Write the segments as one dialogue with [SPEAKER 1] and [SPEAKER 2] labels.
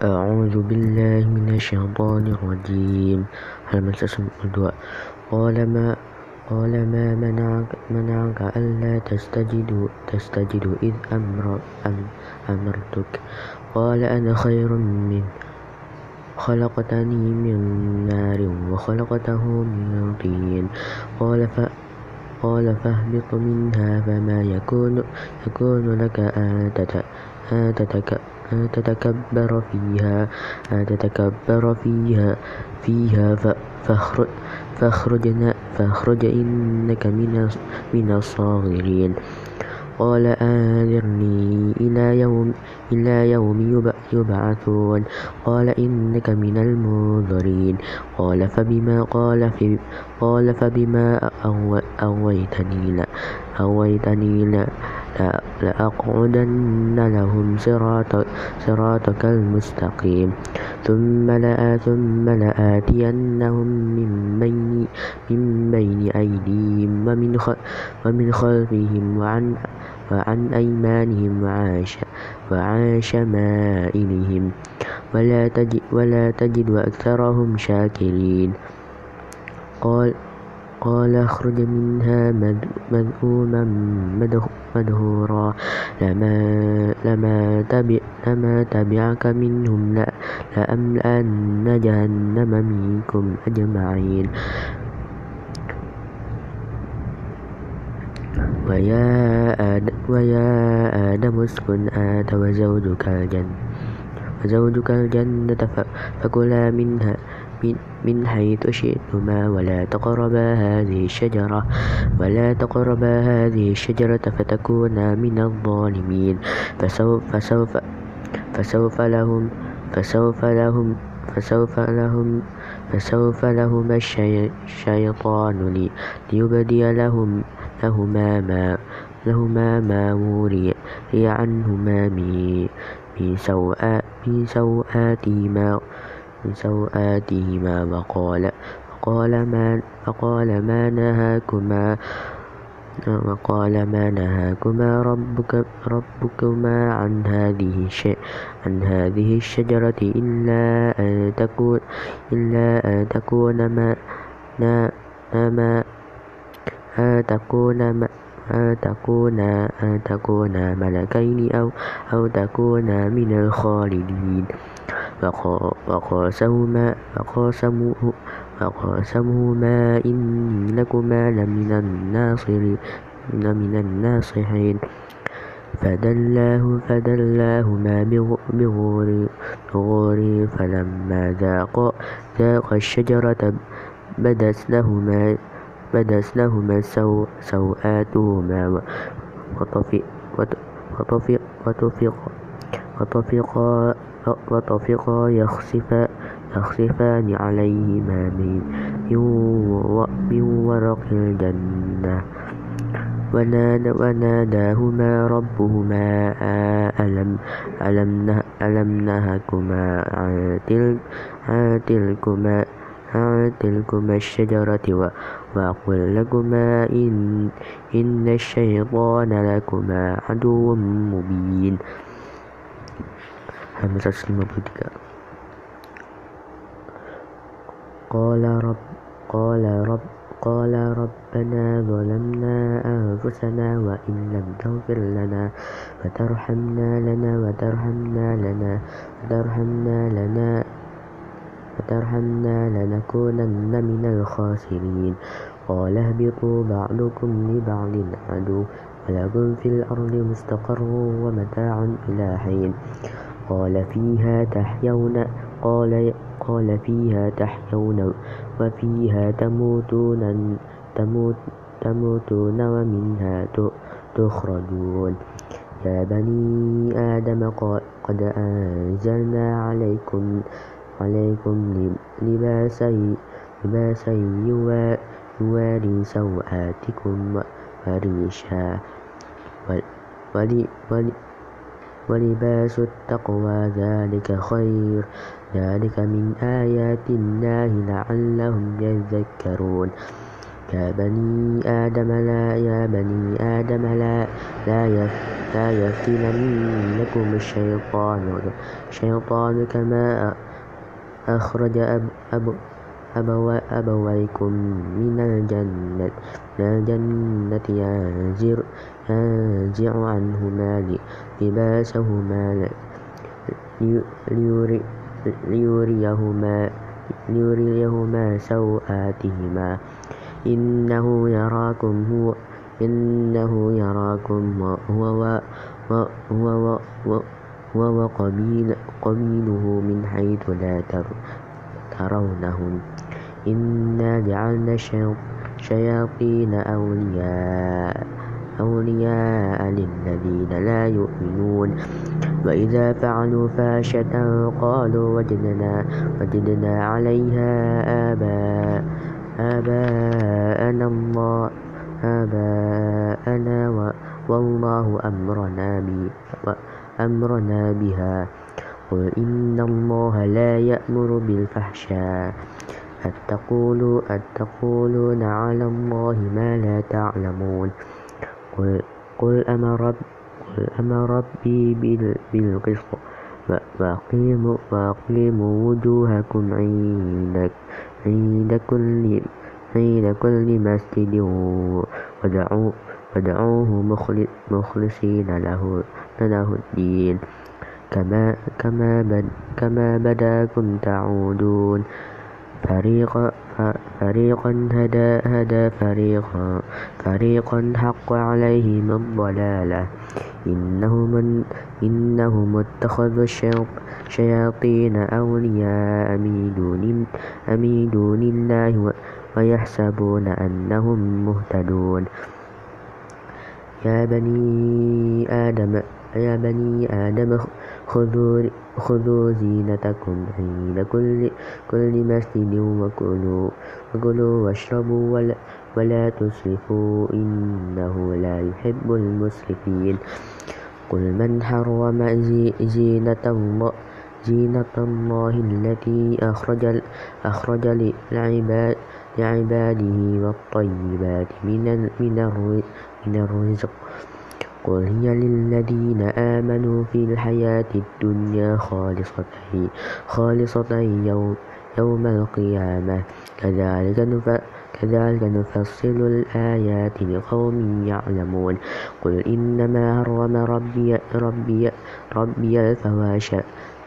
[SPEAKER 1] أعوذ بالله من الشيطان الرجيم. همزة الدعاء؟ قال ما قال ما منعك, منعك ألا تستجد تستجد إذ أمر أم أمرتك. قال أنا خير من خلقتني من نار وخلقته من طين. قال ف قال فاهبط منها فما يكون يكون لك أن تتكبر فيها أن تتكبر فيها فيها فاخرج فاخرج, فاخرج إنك من الصاغرين. قال أنذرني إلى يوم, إلى يوم يبعثون. قال إنك من المنظرين قال فبما قال, في قال فبما أغويتني أغويتني لأقعدن لهم صراطك المستقيم. ثم لآتينهم من بين أيديهم ومن خلفهم وعن أيمانهم وعن شمائلهم ولا تجد أكثرهم شاكرين. قال قال اخرج منها مذءوما مدحورا لما تبعك منهم لأملأن جهنم منكم أجمعين. ويا آدم اسكن أنت وزوجك الجنة. وزوجك الجنة فكلا منها من حيث شئتما ولا تقربا هذه الشجرة ولا تقربا هذه الشجرة فتكونا من الظالمين. فسوف فسوف فسوف لهم فسوف لهم فسوف لهم فسوف لهما الشيطان ليبدي لهم لهما ما لهما ما وري عنهما من سوآتهما من سوآتهما وقال وقال ما, وقال ما نهاكما وقال ما نهاكما ربك ربكما عن هذه عن هذه الشجرة إلا أن تكون إلا أن تكون ما ما أن ما أن تكون أن ملكين أو أو تكونا من الخالدين. وقاسمهما وقاسمهما إني لكما لمن الناصحين لمن الناصحين. فدلاه فدلاهما بغور فلما ذاقا ذاق الشجرة بدت لهما بدت لهما سوآتهما وطفقا وطفقا يخصفان عليهما من ورق الجنة. وناداهما ربهما ألم, ألم, ألم نهكما عن تلكما عن تلكما الشجرة وأقل لكما إن, إن الشيطان لكما عدو مبين. همزة 53 قال رب قال رب قال ربنا ظلمنا أنفسنا وإن لم تغفر لنا وترحمنا لنا وترحمنا لنا وترحمنا لنا وترحمنا لنكونن من الخاسرين. قال اهبطوا بعضكم لبعض عدو ولكم في الأرض مستقر ومتاع إلى حين. قال فيها تحيون قال, قال فيها تحيون وفيها تموتون تموت تموتون ومنها تخرجون. يا بني آدم قد أنزلنا عليكم عليكم لباسا يواري سوآتكم وريشا ولباس التقوى ذلك خير. ذلك من آيات الله لعلهم يذكرون. يا بني آدم لا يا بني آدم لا لا لا يفتننكم الشيطان الشيطان كما أخرج أب أب أبويكم من الجنة الجنة ينزع ينزع عنهما لباسهما ليريهما ليريهما سوآتهما إنه يراكم هو إنه يراكم هو هو هو وقبيله من حيث لا ترونهم. إنا جعلنا الشياطين أولياء أولياء للذين لا يؤمنون. وإذا فعلوا فاشة قالوا وجدنا, وجدنا عليها آباء آباءنا الله آباءنا والله أمرنا, أمرنا بها. قل إن الله لا يأمر بالفحشاء. أتقولوا أتقولون على الله ما لا تعلمون. قل, قل أمر رب قل أمر ربي بالقسط. وأقيموا, وأقيموا وجوهكم عند, عند كل عند كل مسجد. ودعوه, ودعوه مخلصين له, له الدين. كما, كما, بد كما بداكم تعودون فريقا فريقا هدى هدى فريقا. فريقا حق عليهم الضلالة. إنهم إنهم اتخذوا الشياطين أولياء من دون الله ويحسبون أنهم مهتدون. يا بني آدم يا بني آدم خذوا, خذوا زينتكم عند كل, كل مسجد وكلوا, وكلوا واشربوا ولا, ولا تسرفوا إنه لا يحب المسرفين. قل من حرم زينة الله زينة الله التي أخرج, أخرج لعباد لعباده والطيبات من, من الرزق. قل هي للذين آمنوا في الحياة الدنيا خالصة خالصة يوم, يوم القيامة. كذلك كذلك نفصل الآيات لقوم يعلمون. قل إنما حرم ربي, ربي, ربي الفواش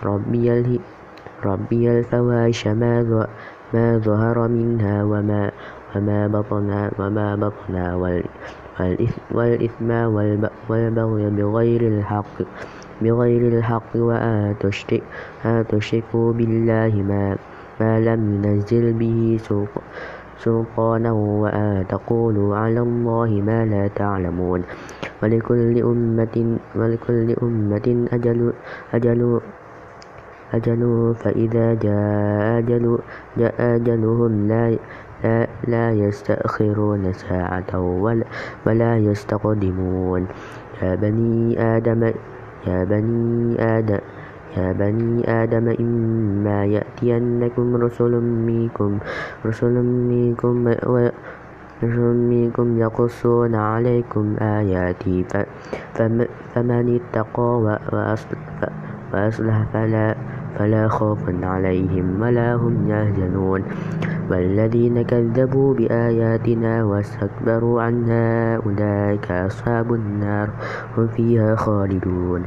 [SPEAKER 1] ربي, ربي الفواش ما, ما ظهر منها وما, وما بطن وما بطن والإثم والبغي بغير الحق بغير الحق وأن تشركوا بالله ما, ما لم ينزل به سلطانا وأن تقولوا على الله ما لا تعلمون. ولكل أمة, ولكل أمة أجل, أجل أجل فإذا جاء أجل جاء أجلهم لا لا يستأخرون ساعة ولا يستقدمون. يا بني آدم يا بني آدم يا بني آدم إما يأتينكم رسل منكم رسل منكم رسل منكم يقصون عليكم آياتي. فمن اتقى وأصلح فلا فلا خوف عليهم ولا هم يحزنون. والذين كذبوا بآياتنا واستكبروا عنها أولئك أصحاب النار هم فيها خالدون.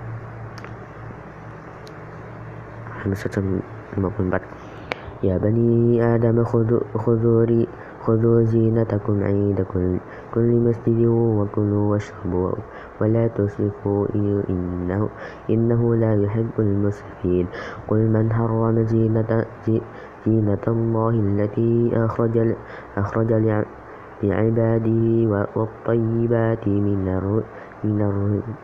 [SPEAKER 1] يا بني آدم خذوا خذوا زينتكم عند كل مسجد وكلوا واشربوا. ولا تسرفوا إنه, إنه لا يحب المسرفين قل من حرم زينة, زينة الله التي أخرج, أخرج لعباده والطيبات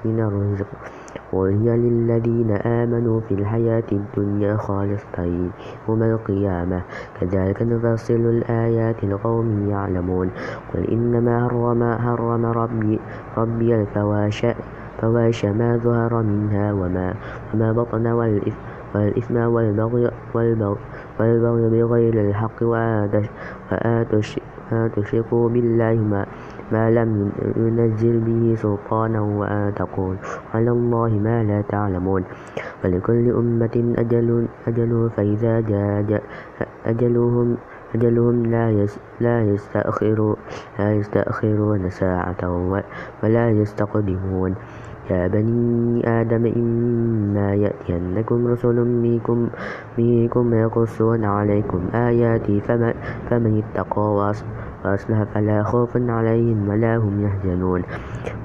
[SPEAKER 1] من الرزق وهي للذين آمنوا في الحياة الدنيا خالصة يوم القيامة. كذلك نفصل الآيات لقوم يعلمون. قل إنما حرم, حرم ربي, ربي الفواش فواش ما ظهر منها وما, وما بطن والإثم والبغي, والبغي, والبغي بغير الحق وآتوا تشركوا بالله ما, ما لم ينزل به سلطانا وأن تقول على الله ما لا تعلمون. ولكل أمة أجل, أجل فإذا جاء أجلهم أجلهم لا, لا, يستأخرون, لا يستأخرون ساعة ولا يستقدمون. يا بني آدم إما يأتينكم رسل منكم, منكم يقصون عليكم آياتي فمن, فمن اتقى وأصلح فلا خوف عليهم ولا هم يحزنون.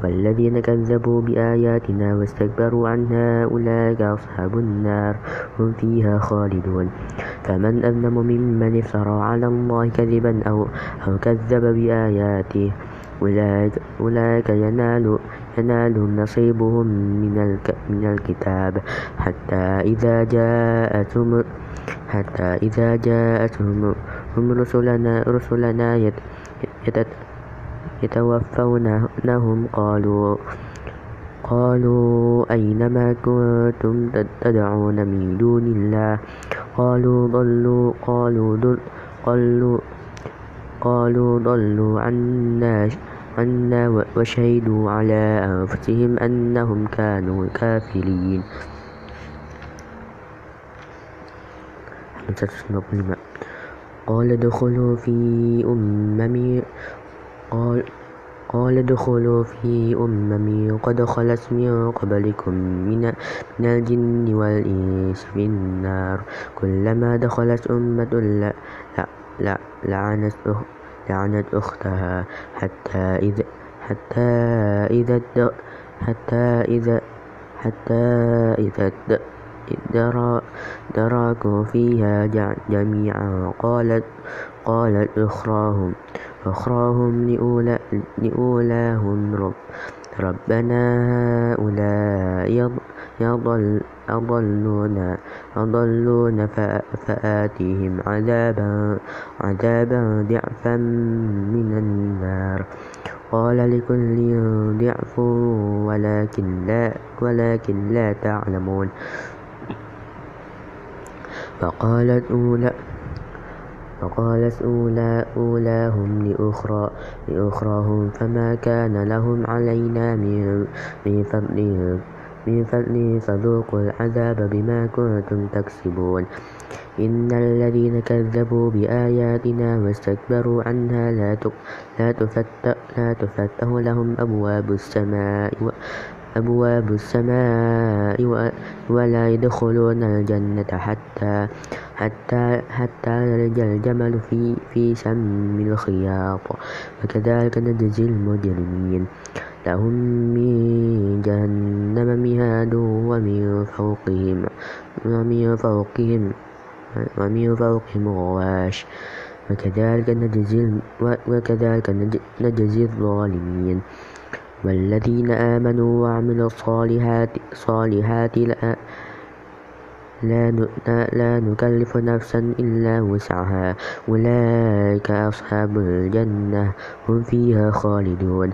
[SPEAKER 1] والذين كذبوا بآياتنا واستكبروا عنها أولئك أصحاب النار. هم فيها خالدون. فمن أظلم ممن افترى على الله كذبا أو, أو كذب بآياته أولئك ينال ينالهم نصيبهم من الكتاب. حتى إذا جاءتهم حتى إذا جاءتهم رسلنا, رسلنا يتوفونهم. قالوا قالوا أين ما كنتم تدعون من دون الله؟ قالوا ضلوا قالوا ضل قالوا قالوا ضلوا عنا عنا وشهدوا على أنفسهم أنهم كانوا كافرين. قال ادخلوا في أمم قال قال ادخلوا في أمم قد خلت من قبلكم من, من الجن والإنس في النار. كلما دخلت أمة لا لا لعنت لعنت أختها حتى إذا حتى إذا حتى إذا حتى إذا دراكوا فيها جميعا. قالت قالت أخراهم أخراهم لأولاهم رب ربنا هؤلاء يضل أضلونا أضلونا فآتهم عذابا عذابا ضعفا من النار. قال لكل ضعف ولكن لا ولكن لا تعلمون. فقالت أولى فقالت أولى أولاهم لأخرى لأخراهم فما كان لهم علينا من من فضل من فضله فذوقوا العذاب بما كنتم تكسبون. إن الذين كذبوا بآياتنا واستكبروا عنها لا تفتح, لا تفتح لهم أبواب السماء أبواب السماء ولا يدخلون الجنة حتى حتى حتى يلج الجمل في في سم الخياط. وكذلك نجزي المجرمين. لهم من جهنم مهاد ومن فوقهم ومن فوقهم ومن فوقهم غواش. وكذلك نجزي وكذلك نجزي الظالمين. والذين آمنوا وعملوا الصالحات صالحات لا, لا نكلف نفسا إلا وسعها. أولئك أصحاب الجنة هم فيها خالدون.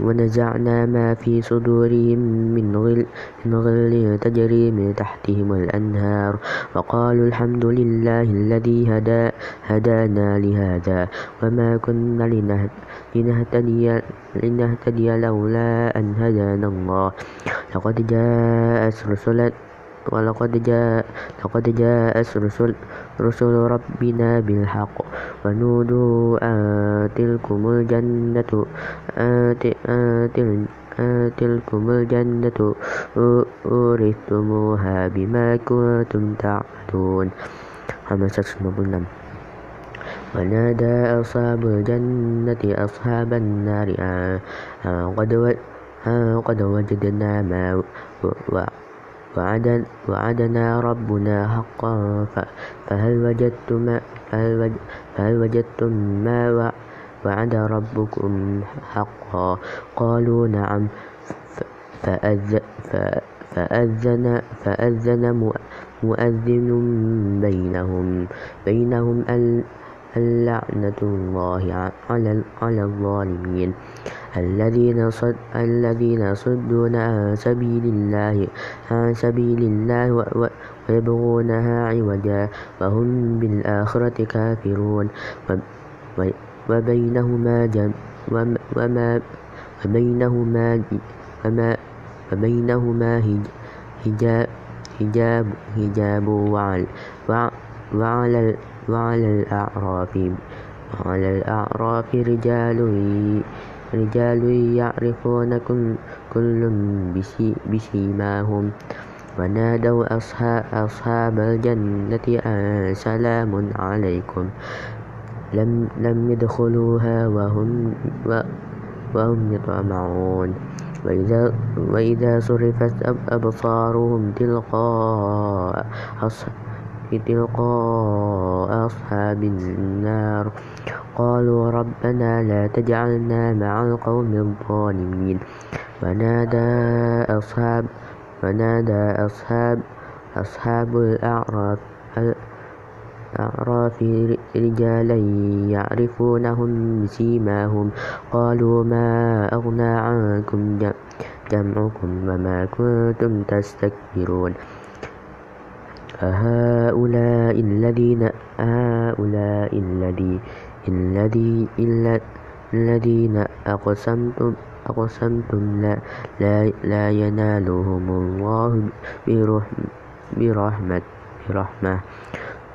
[SPEAKER 1] ونزعنا ما في صدورهم من غل, من غل تجري من تحتهم الأنهار. وقالوا الحمد لله الذي هدى هدانا لهذا. وما كنا لنهتدي, لنهتدي لولا أن هدانا الله. لقد جاءت رسلت ولقد جاء لقد جاءت رسل, رسل ربنا بالحق ونودوا أن تلكم الجنة أن تلكم الجنة أورثتموها بما كنتم تعملون. همسة نبلنا ونادى أصحاب الجنة أصحاب النار أن قد وجدنا ما وعدنا ربنا حقا فهل وجدتم فهل وجدتم ما وعد ربكم حقا؟ قالوا نعم. فأذن, فأذن مؤذن بينهم, بينهم اللعنة الله على الظالمين. الذين صد الذين يصدون عن سبيل الله عن سبيل الله ويبغونها عوجا وهم بالآخرة كافرون. وبينهما وما وبينهما وما وبينهما حجاب حجاب حجاب وعلى وعلى وعلى الأعراف وعلى الأعراف رجال رجال يعرفون كل بسيماهم ونادوا أصحاب, أصحاب الجنة أن سلام عليكم. لم, لم يدخلوها وهم, وهم يطمعون. وإذا, وإذا صرفت أبصارهم تلقاء تلقاء أصحاب النار. قالوا ربنا لا تجعلنا مع القوم الظالمين. ونادى أصحاب ونادى أصحاب أصحاب الأعراف الأعراف رجالا يعرفونهم بسيماهم قالوا ما أغنى عنكم جمعكم وما كنتم تستكبرون. أهؤلاء الذين هؤلاء الذي الذي الذين أقسمتم أقسمتم لا, لا, لا ينالهم الله برحمة برحمة.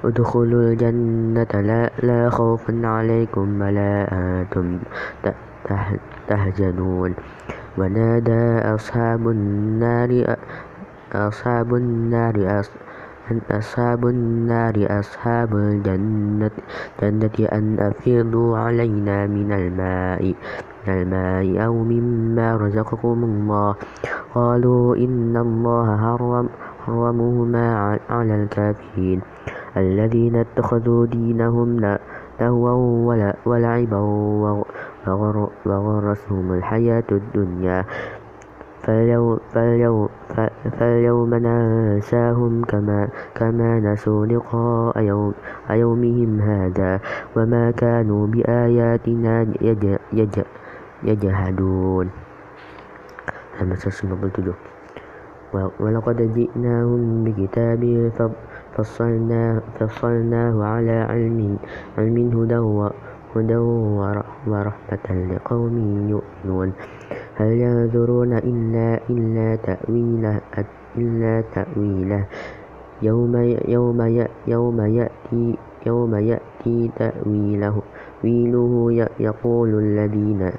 [SPEAKER 1] ادخلوا الجنة. لا, لا خوف عليكم ولا أنتم تهجنون. ونادى أصحاب النار أصحاب النار أصحاب النار أصحاب الجنة. جنة أن أفيضوا علينا من الماء من الماء أو مما رزقكم الله. قالوا إن الله حرم حرمهما على الكافرين. الذين اتخذوا دينهم لهوا ولعبا وغرسهم الحياة الدنيا. فاليوم ننساهم كما, كما نسوا لقاء يوم يومهم هذا وما كانوا بآياتنا يجهدون. ولقد جئناهم بكتاب فصلناه, على علم, علم هدى ورحمة لقوم يؤمنون. هل ينظرون إلا إلا تأويله إلا تأويله؟ يوم يوم يوم يأتي يوم يأتي تأويله. ويله يقول الذين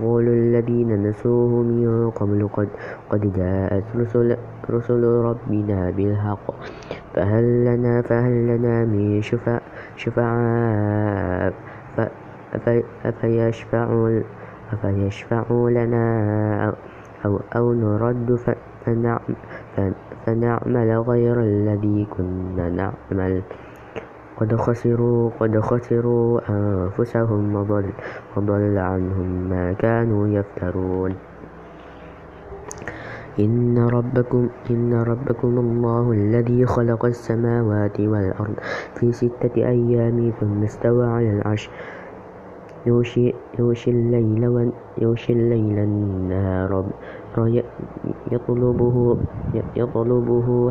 [SPEAKER 1] يقول الذين نسوه من قبل قد, قد جاءت رسل, رسل ربنا بالحق. فهل لنا فهل لنا من شفعاء؟ شفعاء أفيشفعوا أفيشفعوا لنا أو, أو نرد فنعمل غير الذي كنا نعمل. قد خسروا قد خسروا أنفسهم وضل, وضل عنهم ما كانوا يفترون. إن ربكم إن ربكم الله الذي خلق السماوات والأرض في ستة أيام ثم استوى على العرش. يغشي الليل النهار. يطلبه يطلبه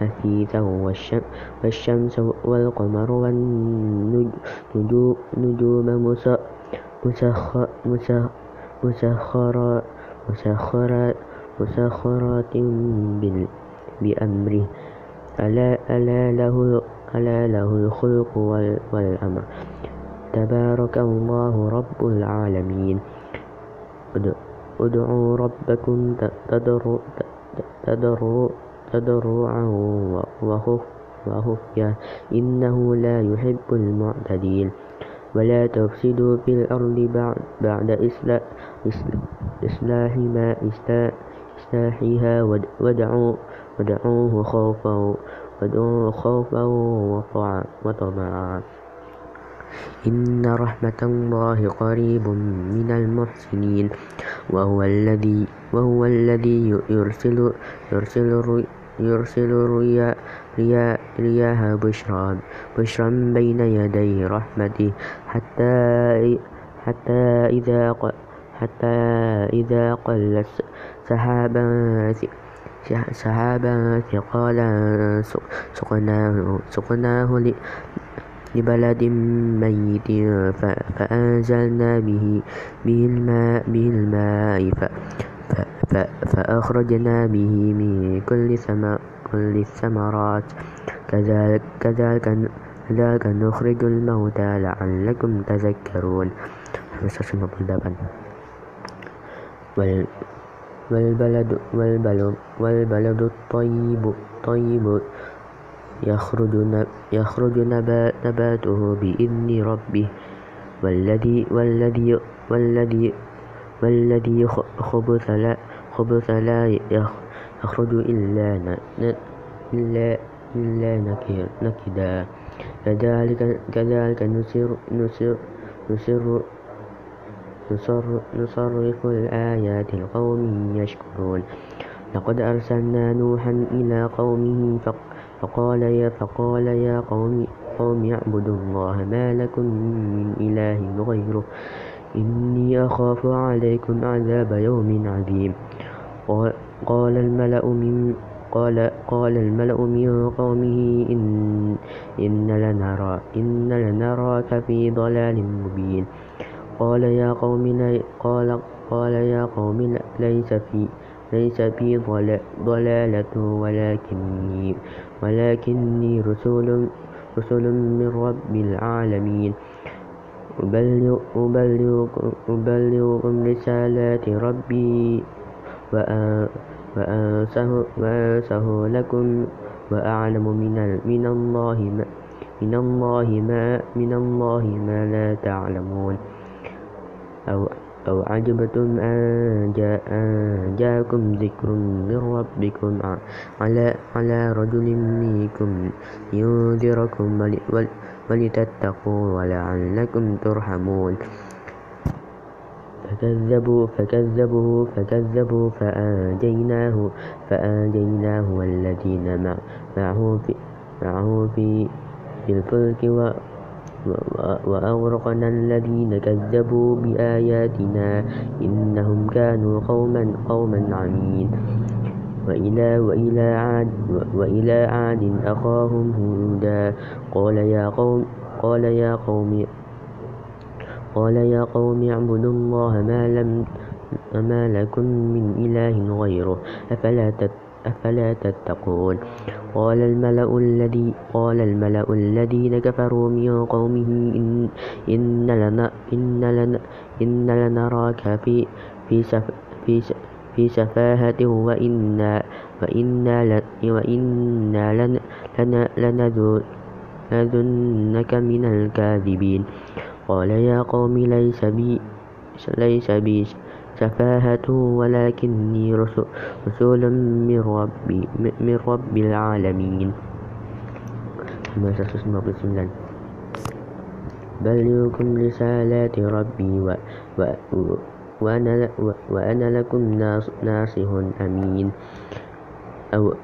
[SPEAKER 1] حثيثا والشمس والقمر والنجوم مسخرات بأمره. ألا له الخلق والأمر. تبارك الله رب العالمين. ادعوا ربكم تضرعا وخفيا إنه لا يحب المعتدين. ولا تفسدوا في الأرض بعد إصلاحها إصلاحها وادعوه خوفا وطمعا إن رحمة الله قريب من المحسنين. وهو الذي وهو الذي يرسل يرسل يرسل رياح بشرا بشرا بين يدي رحمته. حتى حتى إذا حتى إذا قلت سحابا سحابا ثقالا سقناه, سقناه لبلد ميت فأنزلنا به, به الماء, به الماء فأخرجنا به من كل الثمرات. كذلك, كذلك, كذلك نخرج الموتى لعلكم تذكرون. والبلد, والبلد, والبلد الطيب طيب يخرج, نباته بإذن ربه. والذي, والذي, والذي, والذي خبث لا, خبث لا يخرج إلا, إلا, إلا نكدا. كذلك, كذلك نسر, نسر, نسر نصرف الآيات لقوم يشكرون. لقد أرسلنا نوحا إلى قومه فقال يا فقال يا قوم قوم اعبدوا الله ما لكم من إله غيره. إني أخاف عليكم عذاب يوم عظيم. قال الملأ من قال, قال الملأ من قومه إن, إن, لنرى إن لنراك في ضلال مبين. قال يا قوم قال قال يا قوم ليس في ليس بي ضلالة ولكني ولكني رسول رسول من رب العالمين. أبلغكم, أبلغكم رسالات ربي وأنسه لكم وأعلم من من الله ما من الله ما من الله ما لا تعلمون. أو أو عجبتم أن جاء جاءكم ذكر من ربكم على على رجل منكم ينذركم ولتتقوا ولعلكم ترحمون. فكذبوا فكذبوا فكذبوا فأنجيناه فأنجيناه والذين معه في معه في الفلك وأغرقنا الذين كذبوا بآياتنا إنهم كانوا قوما قوما عمين. وإلى وإلى عاد وإلى عاد أخاهم هودا. قال يا قوم قال يا قوم قال يا قوم اعبدوا الله ما لم ما لكم من إله غيره. أفلا تتقون أفلا تتقون؟ قال الملأ الذي قال الملأ الذين كفروا من قومه إن, إن لنا إن لنا إن لنراك في في سف في في سفاهة وإنا وإنا وإنا لنظنك من الكاذبين. قال يا قوم ليس بي ليس بي سفاهة ولكني رسول من رب, من رب العالمين. بلغكم رسالات ربي و و وأنا, وأنا لكم ناصح أمين. أو,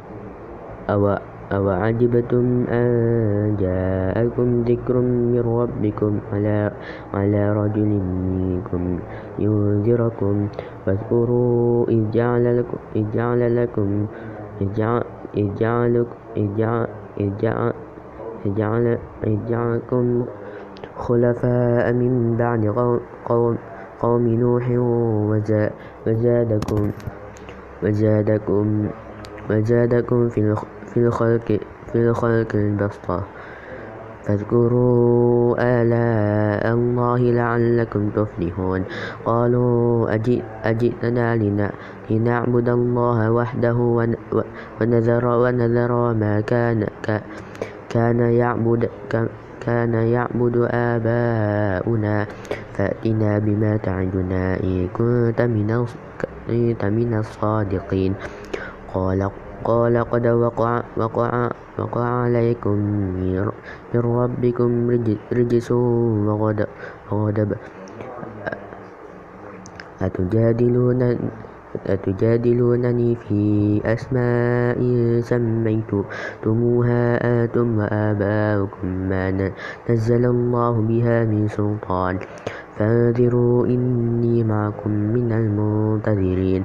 [SPEAKER 1] أو أوعجبتم أن جاءكم ذكر من ربكم على, على رجل منكم ينذركم فاذكروا إذ جعل لكم إذ جعل لكم إذ جعل إذ جعل إذ جعل إذ جعل إذ جعلكم خلفاء من بعد قوم قوم نوح وزادكم وزادكم وزادكم في في الخلق في الخلق البسطة. فاذكروا آلاء الله لعلكم تفلحون. قالوا أجئتنا لنعبد الله وحده ونذر, ونذر ما كان كان يعبد كان يعبد آباؤنا. فأتنا بما تعدنا إن كنت من الصادقين. قال قال قد وقع, وقع, وقع عليكم من ربكم رجس وغضب أتجادلون أتجادلونني في أسماء سميتموها أنتم وآباؤكم ما نزل الله بها من سلطان. فانظروا إني معكم من المنتظرين.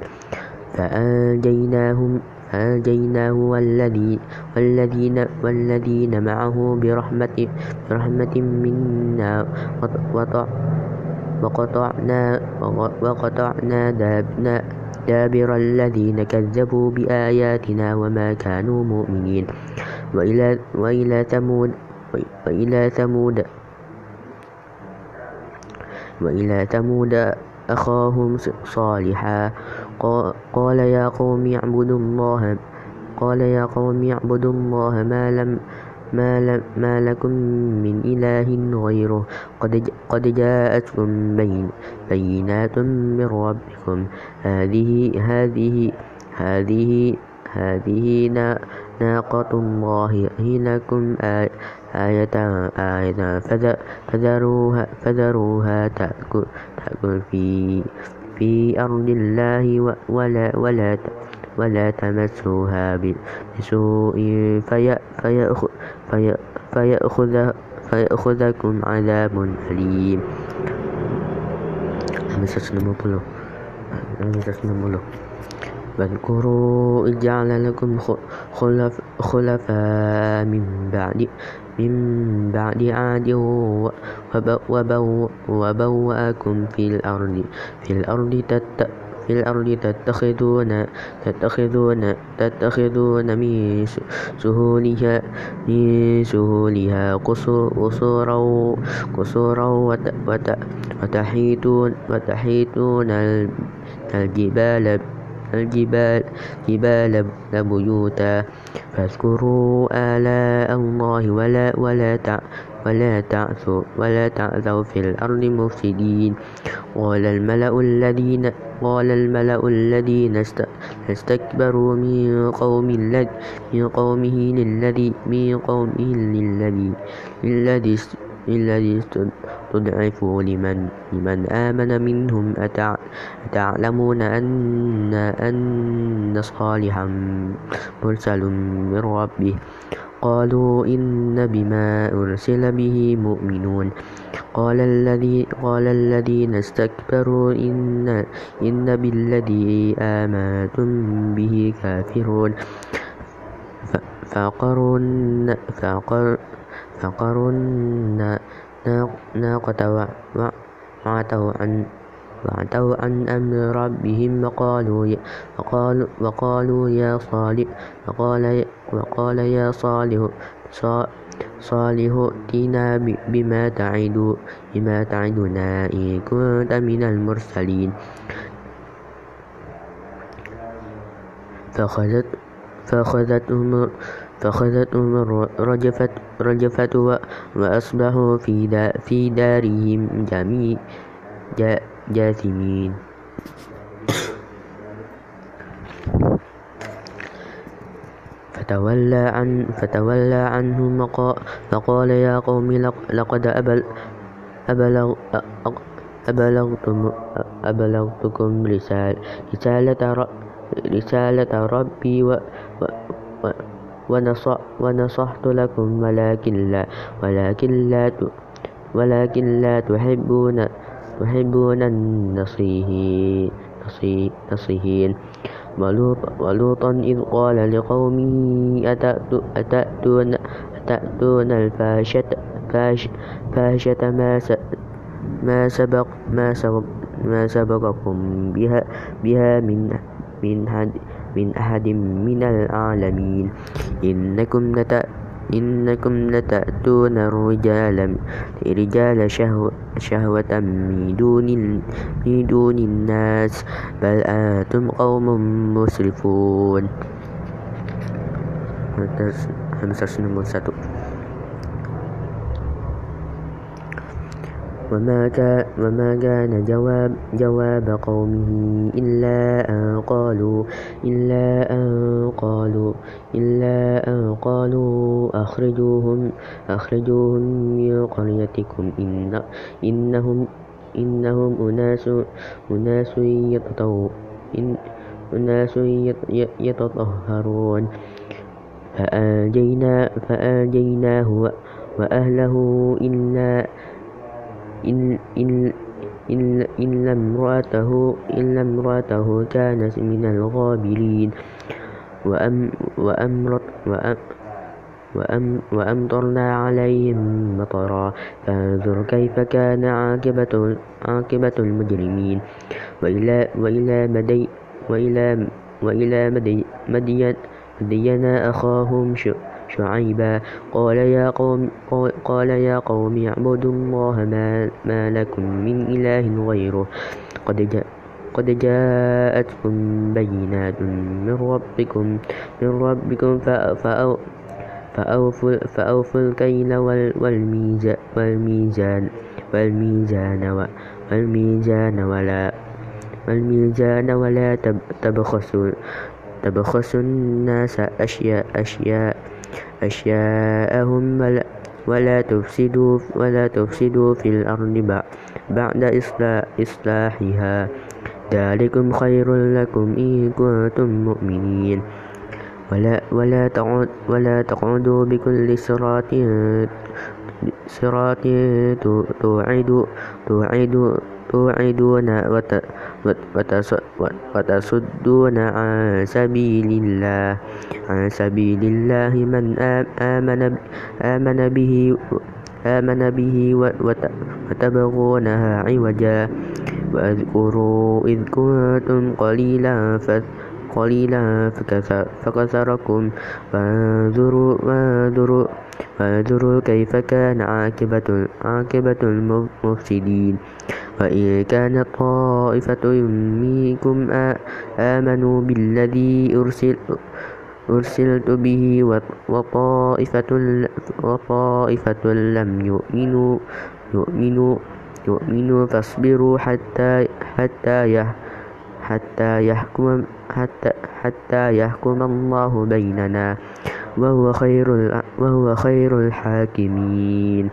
[SPEAKER 1] فأنجيناهم فأنجيناه والذي والذين, والذين معه برحمة, برحمة منا. وقطعنا, وقطعنا دابر الذين كذبوا بآياتنا وما كانوا مؤمنين. وإلى, وإلى ثمود وإلى ثمود وإلى ثمود أخاهم صالحا. قال يا قوم اعبدوا الله. قال يا قوم اعبدوا الله ما لم ما, ما لكم من إله غيره. قد, قد جاءتكم بين بينات من ربكم. هذه هذه هذه هذه ناقة الله. هي لكم آية, آية. فذروها, فذروها تأكل, تأكل في, في أرض الله ولا, ولا, ولا تمسوها بسوء في فيأخذ في فيأخذ فيأخذكم عذاب أليم. Hamzah 60 Hamzah 60 واذكروا إذ جعل لكم خلف خلفاء من بعد من بعد عاد وبوأكم في الأرض في الأرض في الأرض تتخذون تتخذون تتخذون من سهولها من سهولها قصورا قصورا وتحيتون وتحيتون الجبال الجبال جبال بيوتا فاذكروا آلاء الله ولا ولا ولا تعثوا ولا تعثوا في الأرض مفسدين. قال الملأ الذين قال الملأ الذين استكبروا من قوم من قومه للذي من قومه للذي للذي الذي استضعفوا لمن, لمن آمن منهم أتعلمون أن, أن صالحا مرسل من ربه. قالوا إن بما أرسل به مؤمنون. قال, الذي قال الذين استكبروا إن, إن بالذي آمنتم به كافرون. فعقروا فعقر فعقروا الناقة وعتوا عن وعتوا عن أمر ربهم وقالوا وقالوا, وقالوا يا صالح وقال, وقال يا صالح صالح ائتنا بما تعد بما تعدنا إن كنت من المرسلين. فأخذت فأخذتهم فأخذتهم الرجفة رجفة وأصبحوا في, دا في دارهم جميع جاثمين. فتولى, عن فتولى عنهم فقال يا قوم لقد أبل أبلغ أبلغتم أبلغتكم رسالة, رسالة ربي و ونصحت لكم ولكن لا ولكن لا ولكن لا تحبون تحبون النصيحين ولوطا إذ قال لقومه أتأتون, أتأتون الفاحشة فاشة ما ما سبق ما سبق ما سبقكم بها بها من من حد من أحد من العالمين. إنكم لت إنكم لتأتون الرجال رجال شهوة, شهوة من دون من دون الناس. بل أنتم قوم مسرفون. وما كان جواب, جواب قومه إلا أن قالوا إلا أن قالوا إلا أن قالوا أخرجوهم أخرجوهم من قريتكم إن إنهم إنهم أناس أناس أناس يتطهرون. فأنجينا فأنجيناه وأهله إلا إن إن إن امرأته إلا امرأته كانت من الغابرين. وأمطرنا عليهم مطرا. فانظر كيف كان عاقبة المجرمين. وإلى, وإلى, مدي وإلى, وإلى مدي مدين أخاهم شعيبا. قال يا قوم قال يا قوم اعبدوا الله ما, ما لكم من إله غيره. قد جاء قد جاءتكم بينات من ربكم من ربكم فأوفوا, فأوفوا الكيل والميزان والميزان والميزان والميزان ولا والميزان ولا تبخسوا تبخسوا الناس أشياء أشياء أشياءهم ولا تفسدوا ولا تفسدوا في الأرض بعد إصلاحها. ذلكم خير لكم إن كنتم مؤمنين. ولا ولا تقعد ولا تقعدوا بكل صراط صراط توعد توعد توعدون وتصدون عن سبيل الله عن سبيل الله من آمن آمن به آمن به وتبغونها عوجا واذكروا إذ كنتم قليلا قليلا فكثركم فانظروا, فانظروا, فانظروا كيف كان عاقبة, عاقبة المفسدين. وإن كانت طائفة منكم آمنوا بالذي أرسل أرسلت به وطائفة, وطائفة لم يؤمنوا, يؤمنوا, يؤمنوا فاصبروا حتى حتى حتى يحكم حتى حتى يحكم الله بيننا. وهو خير وهو خير الحاكمين.